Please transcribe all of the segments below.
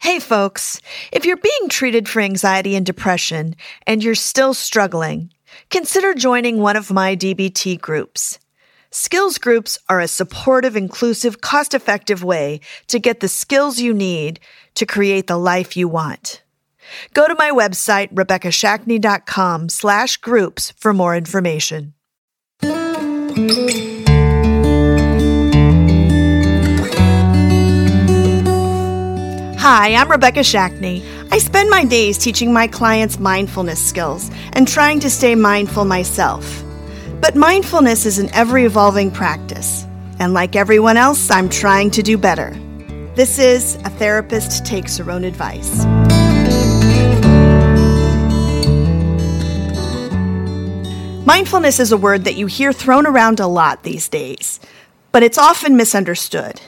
Hey folks, if you're being treated for anxiety and depression and you're still struggling, consider joining one of my DBT groups. Skills groups are a supportive, inclusive, cost effective way to get the skills you need to create the life you want. Go to my website, RebeccaShackney.com slash groups for more information. Hi, I'm Rebecca Shackney. I spend my days teaching my clients mindfulness skills and trying to stay mindful myself. But mindfulness is an ever evolving practice. And like everyone else, I'm trying to do better. This is A Therapist Takes Her Own Advice. Mindfulness is a word that you hear thrown around a lot these days, but it's often misunderstood.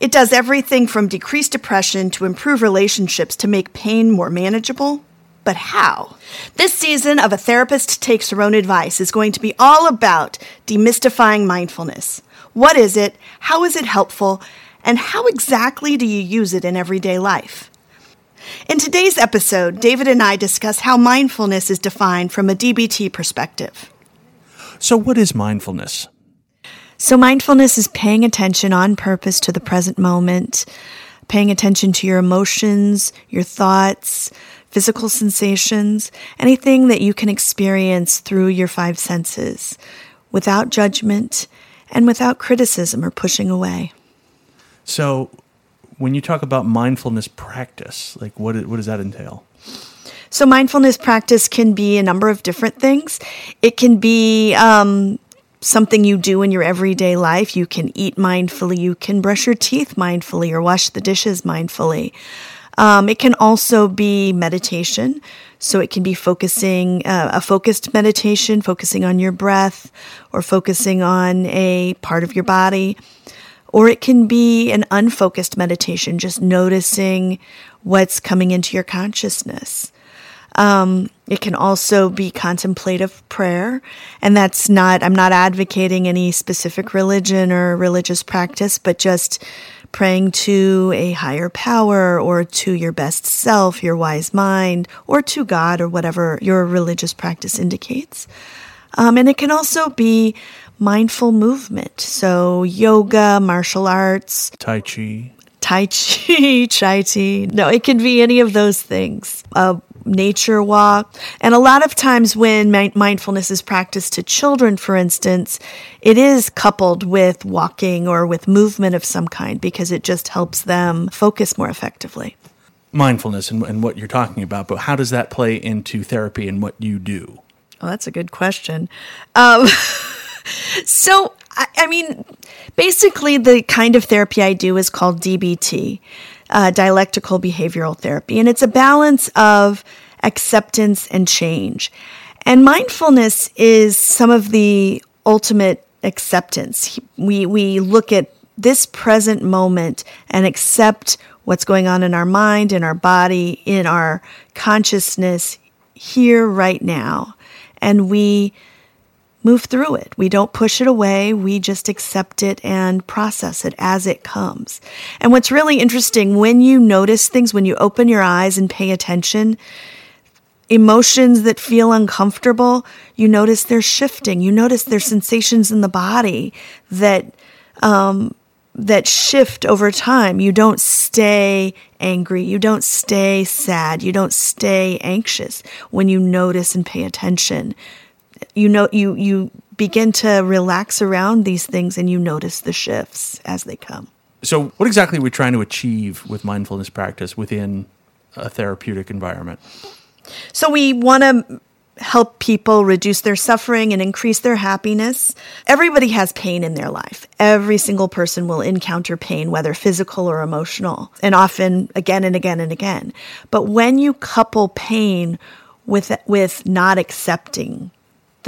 It does everything from decrease depression to improve relationships to make pain more manageable. But how? This season of A Therapist Takes Her Own Advice is going to be all about demystifying mindfulness. What is it? How is it helpful? And how exactly do you use it in everyday life? In today's episode, David and I discuss how mindfulness is defined from a DBT perspective. So, what is mindfulness? So, mindfulness is paying attention on purpose to the present moment, paying attention to your emotions, your thoughts, physical sensations, anything that you can experience through your five senses without judgment and without criticism or pushing away. So, when you talk about mindfulness practice, like what, what does that entail? So, mindfulness practice can be a number of different things. It can be um, something you do in your everyday life. You can eat mindfully, you can brush your teeth mindfully, or wash the dishes mindfully. Um, it can also be meditation. So it can be focusing, uh, a focused meditation, focusing on your breath or focusing on a part of your body. Or it can be an unfocused meditation, just noticing what's coming into your consciousness. Um, it can also be contemplative prayer. And that's not, I'm not advocating any specific religion or religious practice, but just praying to a higher power or to your best self, your wise mind, or to God or whatever your religious practice indicates. Um, and it can also be mindful movement. So yoga, martial arts, Tai Chi. Tai Chi, Chai Chi. No, it can be any of those things. Uh, nature walk. And a lot of times when mindfulness is practiced to children, for instance, it is coupled with walking or with movement of some kind because it just helps them focus more effectively. Mindfulness and, and what you're talking about, but how does that play into therapy and what you do? Well, that's a good question. Um, so, I, I, mean, basically, the kind of therapy I do is called DBT uh, dialectical behavioral therapy. And it's a balance of acceptance and change. And mindfulness is some of the ultimate acceptance. We, we look at this present moment and accept what's going on in our mind, in our body, in our consciousness here, right now. And we move through it. We don't push it away. We just accept it and process it as it comes. And what's really interesting when you notice things, when you open your eyes and pay attention, emotions that feel uncomfortable, you notice they're shifting. You notice there's sensations in the body that, um, that shift over time. You don't stay angry. You don't stay sad. You don't stay anxious when you notice and pay attention you know you you begin to relax around these things and you notice the shifts as they come. So, what exactly are we trying to achieve with mindfulness practice within a therapeutic environment? So, we want to help people reduce their suffering and increase their happiness. Everybody has pain in their life. Every single person will encounter pain, whether physical or emotional, and often again and again and again. But when you couple pain with, with not accepting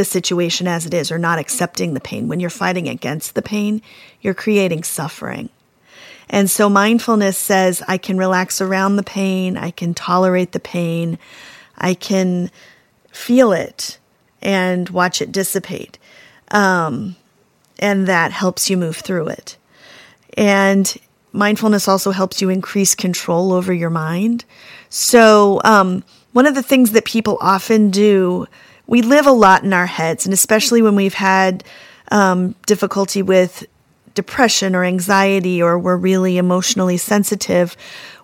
the situation as it is or not accepting the pain. When you're fighting against the pain, you're creating suffering. And so mindfulness says, I can relax around the pain, I can tolerate the pain, I can feel it and watch it dissipate. Um, and that helps you move through it. And mindfulness also helps you increase control over your mind. So, um, one of the things that people often do, we live a lot in our heads, and especially when we've had um, difficulty with depression or anxiety or we're really emotionally sensitive,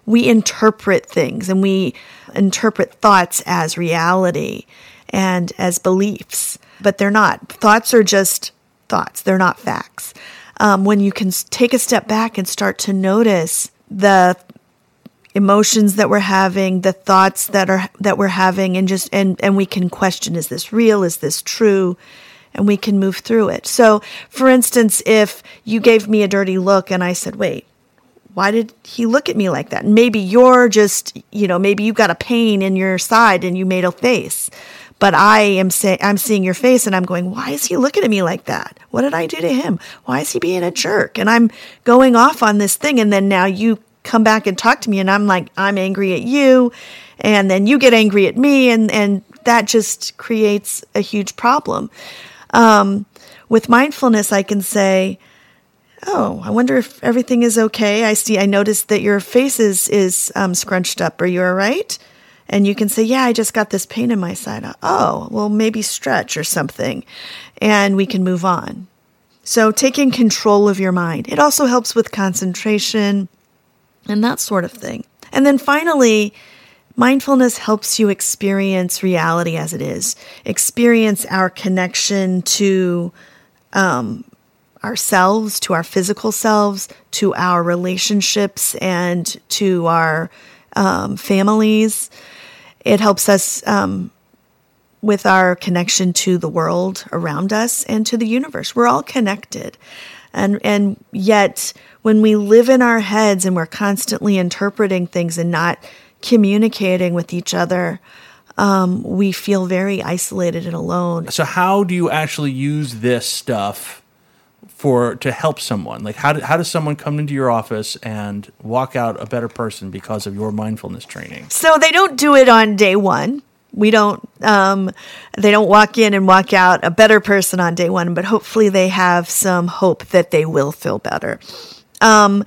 we interpret things and we interpret thoughts as reality and as beliefs, but they're not. Thoughts are just thoughts, they're not facts. Um, when you can take a step back and start to notice the emotions that we're having, the thoughts that are that we're having, and just and and we can question: Is this real? Is this true? And we can move through it. So, for instance, if you gave me a dirty look and I said, "Wait, why did he look at me like that?" And maybe you're just, you know, maybe you got a pain in your side and you made a face but I am saying I'm seeing your face and I'm going, why is he looking at me like that? What did I do to him? Why is he being a jerk? And I'm going off on this thing, and then now you come back and talk to me, and I'm like, I'm angry at you, and then you get angry at me, and and that just creates a huge problem. Um, with mindfulness, I can say, oh, I wonder if everything is okay. I see, I noticed that your face is, is um, scrunched up. Are you all right? and you can say, Yeah, I just got this pain in my side. Oh, well, maybe stretch or something, and we can move on. So, taking control of your mind. It also helps with concentration and that sort of thing. And then finally, mindfulness helps you experience reality as it is, experience our connection to um, ourselves, to our physical selves, to our relationships, and to our um, families. It helps us um, with our connection to the world around us and to the universe. We're all connected. And, and yet, when we live in our heads and we're constantly interpreting things and not communicating with each other, um, we feel very isolated and alone. So, how do you actually use this stuff for to help someone? Like, how, do, how does someone come into your office and walk out a better person because of your mindfulness training? So they don't do it on day one. We don't. Um, they don't walk in and walk out a better person on day one, but hopefully they have some hope that they will feel better. Um,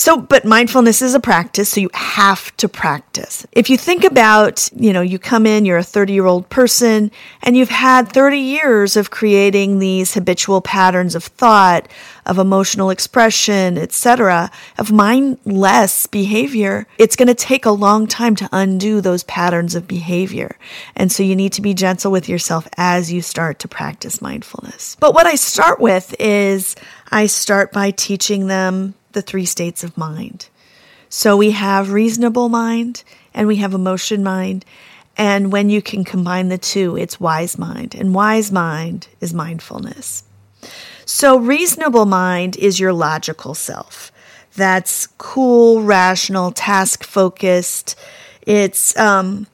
so, but mindfulness is a practice, so you have to practice. If you think about, you know, you come in, you're a 30 year old person, and you've had 30 years of creating these habitual patterns of thought, of emotional expression, etc., of mindless behavior, it's going to take a long time to undo those patterns of behavior. And so you need to be gentle with yourself as you start to practice mindfulness. But what I start with is I start by teaching them the three states of mind. So we have reasonable mind and we have emotion mind. And when you can combine the two, it's wise mind. And wise mind is mindfulness. So reasonable mind is your logical self. That's cool, rational, task focused. It's um,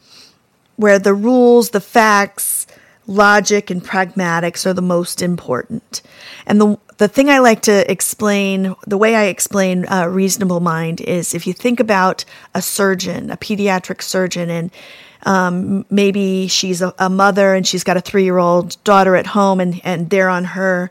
where the rules, the facts, logic, and pragmatics are the most important. And the the thing I like to explain, the way I explain uh, reasonable mind is if you think about a surgeon, a pediatric surgeon, and um, maybe she's a, a, mother and she's got a three year old daughter at home, and, and there on her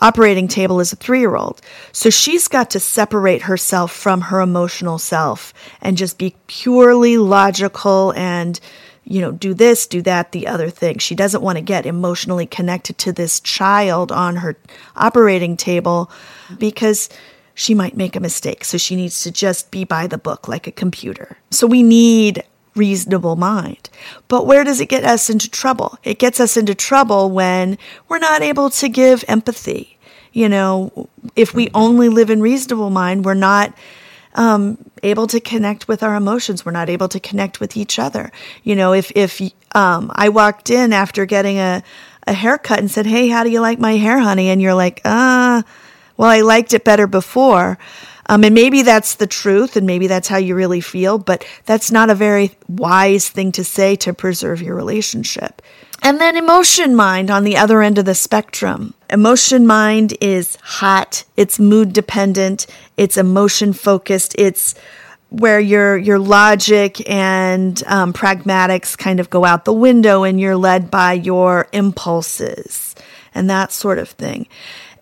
operating table is a three year old. So she's got to separate herself from her emotional self and just be purely logical and you know, do this, do that, the other thing. She doesn't want to get emotionally connected to this child on her operating table because she might make a mistake. So she needs to just be by the book like a computer. So we need reasonable mind. But where does it get us into trouble? It gets us into trouble when we're not able to give empathy. You know, if we only live in reasonable mind, we're not um, able to connect with our emotions. We're not able to connect with each other. You know, if if um, I walked in after getting a a haircut and said, "Hey, how do you like my hair, honey?" and you're like, "Ah, uh, well, I liked it better before." Um, and maybe that's the truth, and maybe that's how you really feel, but that's not a very wise thing to say to preserve your relationship. And then emotion mind on the other end of the spectrum. Emotion mind is hot, it's mood dependent, it's emotion focused, it's where your your logic and um, pragmatics kind of go out the window and you're led by your impulses and that sort of thing.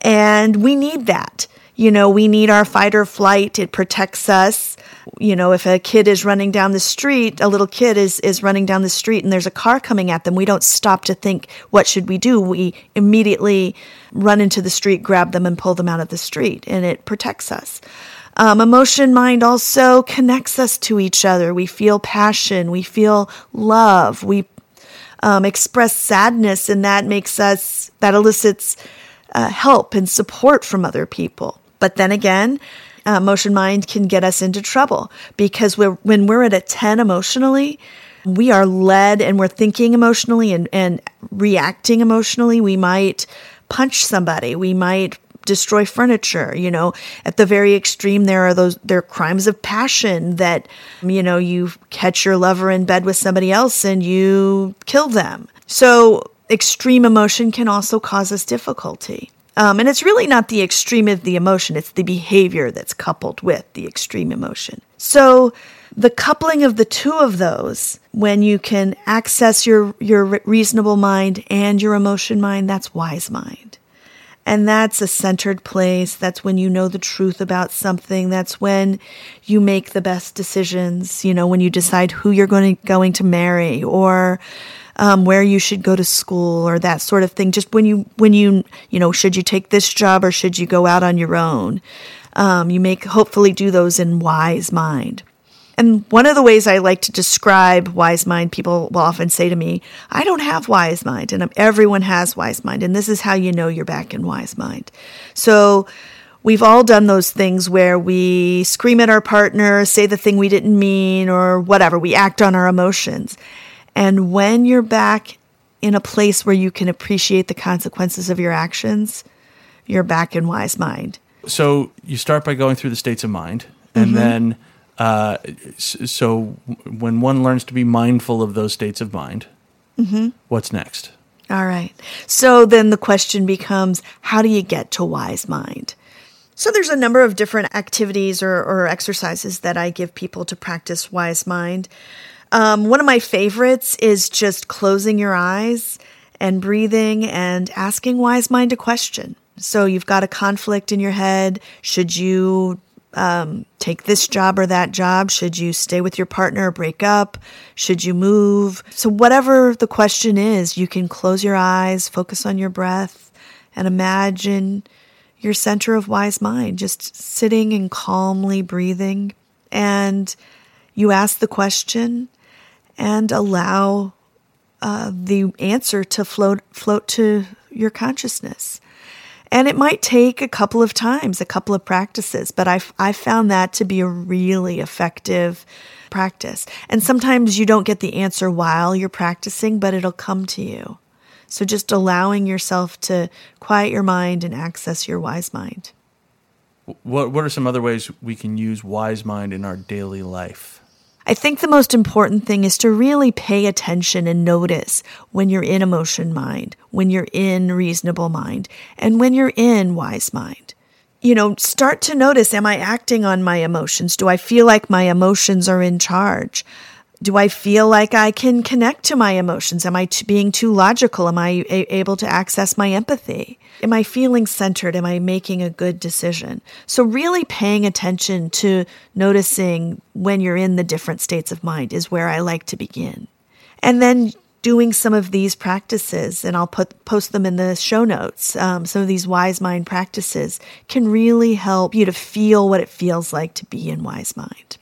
And we need that You know, we need our fight or flight. It protects us. You know, if a kid is running down the street, a little kid is, is running down the street and there's a car coming at them, we don't stop to think, what should we do? We immediately run into the street, grab them, and pull them out of the street, and it protects us. Um, emotion mind also connects us to each other. We feel passion, we feel love, we um, express sadness, and that makes us, that elicits uh, help and support from other people. But then again, uh, emotion mind can get us into trouble because we're, when we're at a 10 emotionally, we are led and we're thinking emotionally and, and reacting emotionally. We might punch somebody. We might destroy furniture you know at the very extreme there are those there are crimes of passion that you know you catch your lover in bed with somebody else and you kill them so extreme emotion can also cause us difficulty um, and it's really not the extreme of the emotion it's the behavior that's coupled with the extreme emotion so the coupling of the two of those when you can access your your reasonable mind and your emotion mind that's wise mind and that's a centered place. That's when you know the truth about something. That's when you make the best decisions, you know, when you decide who you're going to, going to marry or um, where you should go to school or that sort of thing. Just when you, when you, you know, should you take this job or should you go out on your own? Um, you make, hopefully do those in wise mind. And one of the ways I like to describe wise mind, people will often say to me, I don't have wise mind. And everyone has wise mind. And this is how you know you're back in wise mind. So we've all done those things where we scream at our partner, say the thing we didn't mean, or whatever. We act on our emotions. And when you're back in a place where you can appreciate the consequences of your actions, you're back in wise mind. So you start by going through the states of mind, and mm-hmm. then uh, so when one learns to be mindful of those states of mind, mm-hmm. what's next? All right. So then the question becomes how do you get to wise mind? So there's a number of different activities or, or exercises that I give people to practice wise mind. Um, one of my favorites is just closing your eyes and breathing and asking wise mind a question. So you've got a conflict in your head. Should you um, take this job or that job? Should you stay with your partner or break up? Should you move? So, whatever the question is, you can close your eyes, focus on your breath, and imagine your center of wise mind just sitting and calmly breathing. And you ask the question and allow uh, the answer to float float to your consciousness. And it might take a couple of times, a couple of practices, but I've, I found that to be a really effective practice. And sometimes you don't get the answer while you're practicing, but it'll come to you. So just allowing yourself to quiet your mind and access your wise mind. What, what are some other ways we can use wise mind in our daily life? I think the most important thing is to really pay attention and notice when you're in emotion mind, when you're in reasonable mind, and when you're in wise mind. You know, start to notice am I acting on my emotions? Do I feel like my emotions are in charge? Do I feel like I can connect to my emotions? Am I t- being too logical? Am I a- able to access my empathy? Am I feeling centered? Am I making a good decision? So, really paying attention to noticing when you're in the different states of mind is where I like to begin. And then doing some of these practices, and I'll put post them in the show notes. Um, some of these wise mind practices can really help you to feel what it feels like to be in wise mind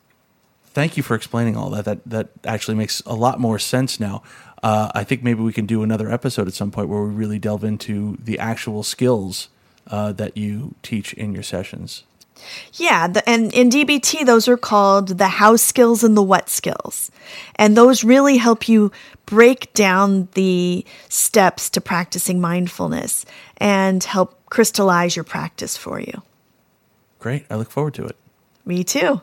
thank you for explaining all that. That that actually makes a lot more sense now. Uh, I think maybe we can do another episode at some point where we really delve into the actual skills uh, that you teach in your sessions. Yeah, the, and in DBT, those are called the how skills and the what skills. And those really help you break down the steps to practicing mindfulness and help crystallize your practice for you. Great. I look forward to it. Me too.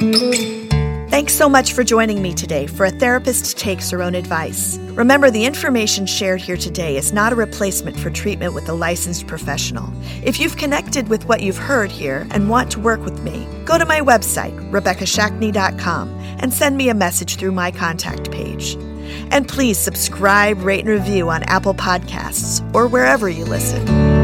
Thanks so much for joining me today for A Therapist Takes Her Own Advice. Remember, the information shared here today is not a replacement for treatment with a licensed professional. If you've connected with what you've heard here and want to work with me, go to my website, RebeccaShackney.com, and send me a message through my contact page. And please subscribe, rate, and review on Apple Podcasts or wherever you listen.